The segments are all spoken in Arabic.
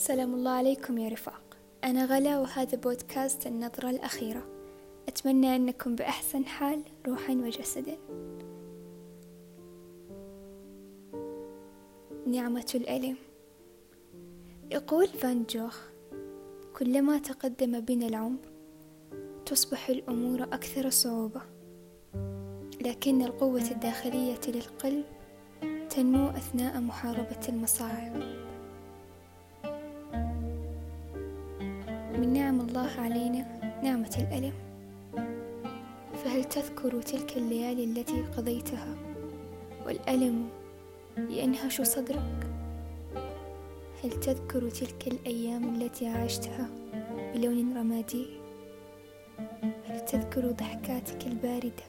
سلام الله عليكم يا رفاق. أنا غلا وهذا بودكاست النظرة الأخيرة. أتمنى أنكم بأحسن حال روحا وجسدا. نعمة الألم. يقول فان جوخ كلما تقدم بنا العمر تصبح الأمور أكثر صعوبة. لكن القوة الداخلية للقلب تنمو أثناء محاربة المصاعب. الله علينا نعمة الألم. فهل تذكر تلك الليالي التي قضيتها والألم ينهش صدرك؟ هل تذكر تلك الأيام التي عشتها بلون رمادي؟ هل تذكر ضحكاتك الباردة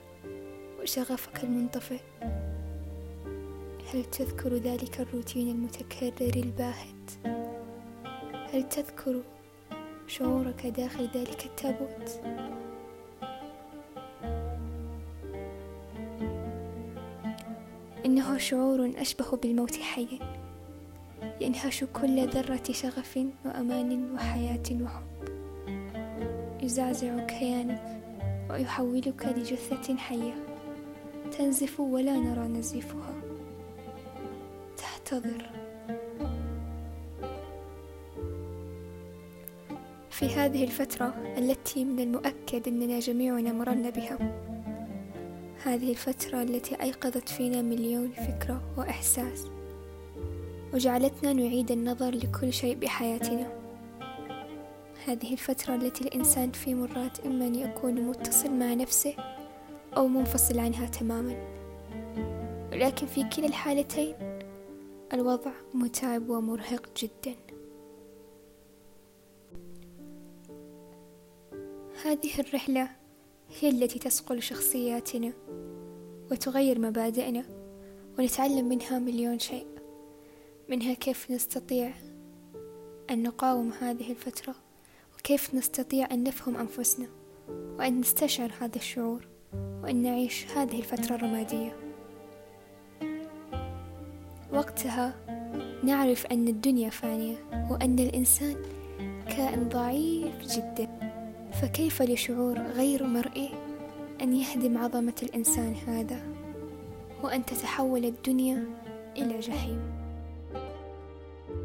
وشغفك المنطفئ؟ هل تذكر ذلك الروتين المتكرر الباهت؟ هل تذكر شعورك داخل ذلك التابوت؟ إنه شعور أشبه بالموت حيا ينهش كل ذرة شغف وأمان وحياة وحب. يزعزع كيانك ويحولك لجثة حية تنزف ولا نرى نزيفها. تحتضر. في هذه الفترة التي من المؤكد أننا جميعنا مررنا بها. هذه الفترة التي أيقظت فينا مليون فكرة وإحساس وجعلتنا نعيد النظر لكل شيء بحياتنا. هذه الفترة التي الإنسان في مرات إما أن يكون متصل مع نفسه أو منفصل عنها تماما. ولكن في كلا الحالتين الوضع متعب ومرهق جداً. هذه الرحلة هي التي تصقل شخصياتنا وتغير مبادئنا ونتعلم منها مليون شيء. منها كيف نستطيع أن نقاوم هذه الفترة وكيف نستطيع أن نفهم أنفسنا وأن نستشعر هذا الشعور وأن نعيش هذه الفترة الرمادية. وقتها نعرف أن الدنيا فانية وأن الإنسان كائن ضعيف جدا. فكيف لشعور غير مرئي أن يهدم عظمة الإنسان هذا وأن تتحول الدنيا إلى جحيم؟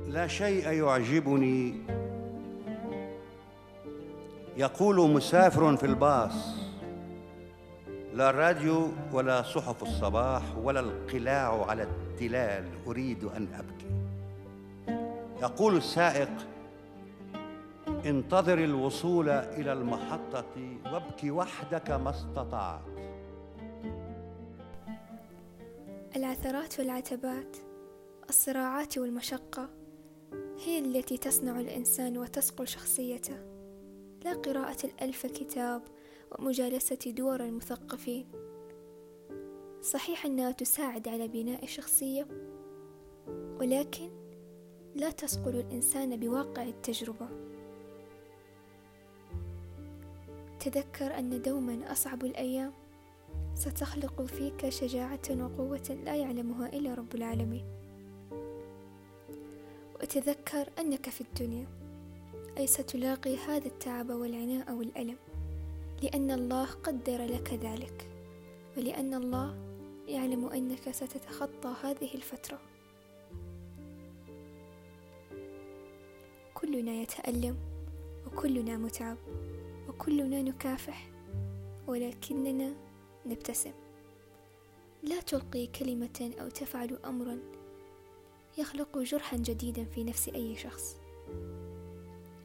لا شيء يعجبني. يقول مسافر في الباص لا راديو ولا صحف الصباح ولا القلاع على التلال أريد أن أبكي. يقول السائق انتظر الوصول إلى المحطة وابك وحدك ما استطعت. العثرات والعتبات الصراعات والمشقة هي التي تصنع الإنسان وتصقل شخصيته. لا قراءة الألف كتاب ومجالسة دور المثقفين. صحيح أنها تساعد على بناء الشخصيه ولكن لا تصقل الإنسان بواقع التجربة. تذكر أن دوما أصعب الأيام ستخلق فيك شجاعة وقوة لا يعلمها إلا رب العالمين. وتذكر أنك في الدنيا أي ستلاقي هذا التعب والعناء والألم لأن الله قدر لك ذلك ولأن الله يعلم أنك ستتخطى هذه الفترة. كلنا يتألم وكلنا متعب. وكلنا نكافح ولكننا نبتسم. لا تلقي كلمة أو تفعل أمرا يخلق جرحا جديدا في نفس أي شخص.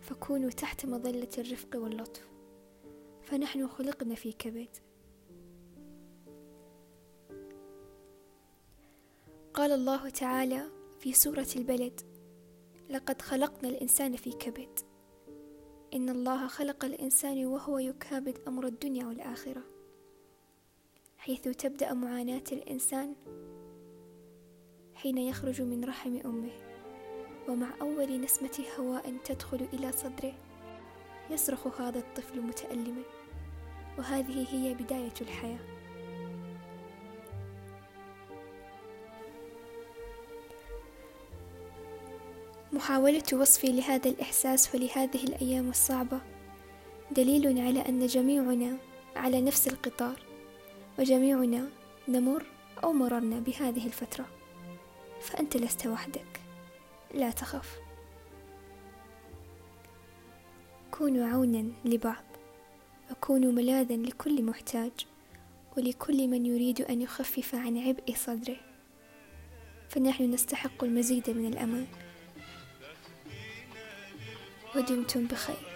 فكونوا تحت مظلة الرفق واللطف فنحن خلقنا في كبد. قال الله تعالى في سورة البلد لقد خلقنا الإنسان في كبد. إن الله خلق الإنسان وهو يكابد أمر الدنيا والآخرة حيث تبدأ معاناة الإنسان حين يخرج من رحم أمه ومع أول نسمة هواء تدخل إلى صدره يصرخ هذا الطفل متألما وهذه هي بداية الحياة. محاولة وصفي لهذا الإحساس ولهذه الأيام الصعبة دليل على أن جميعنا على نفس القطار وجميعنا نمر أو مررنا بهذه الفترة. فأنت لست وحدك. لا تخف. كونوا عونا لبعض وكونوا ملاذا لكل محتاج ولكل من يريد أن يخفف عن عبء صدره. فنحن نستحق المزيد من الأمان. ودمتم بخير.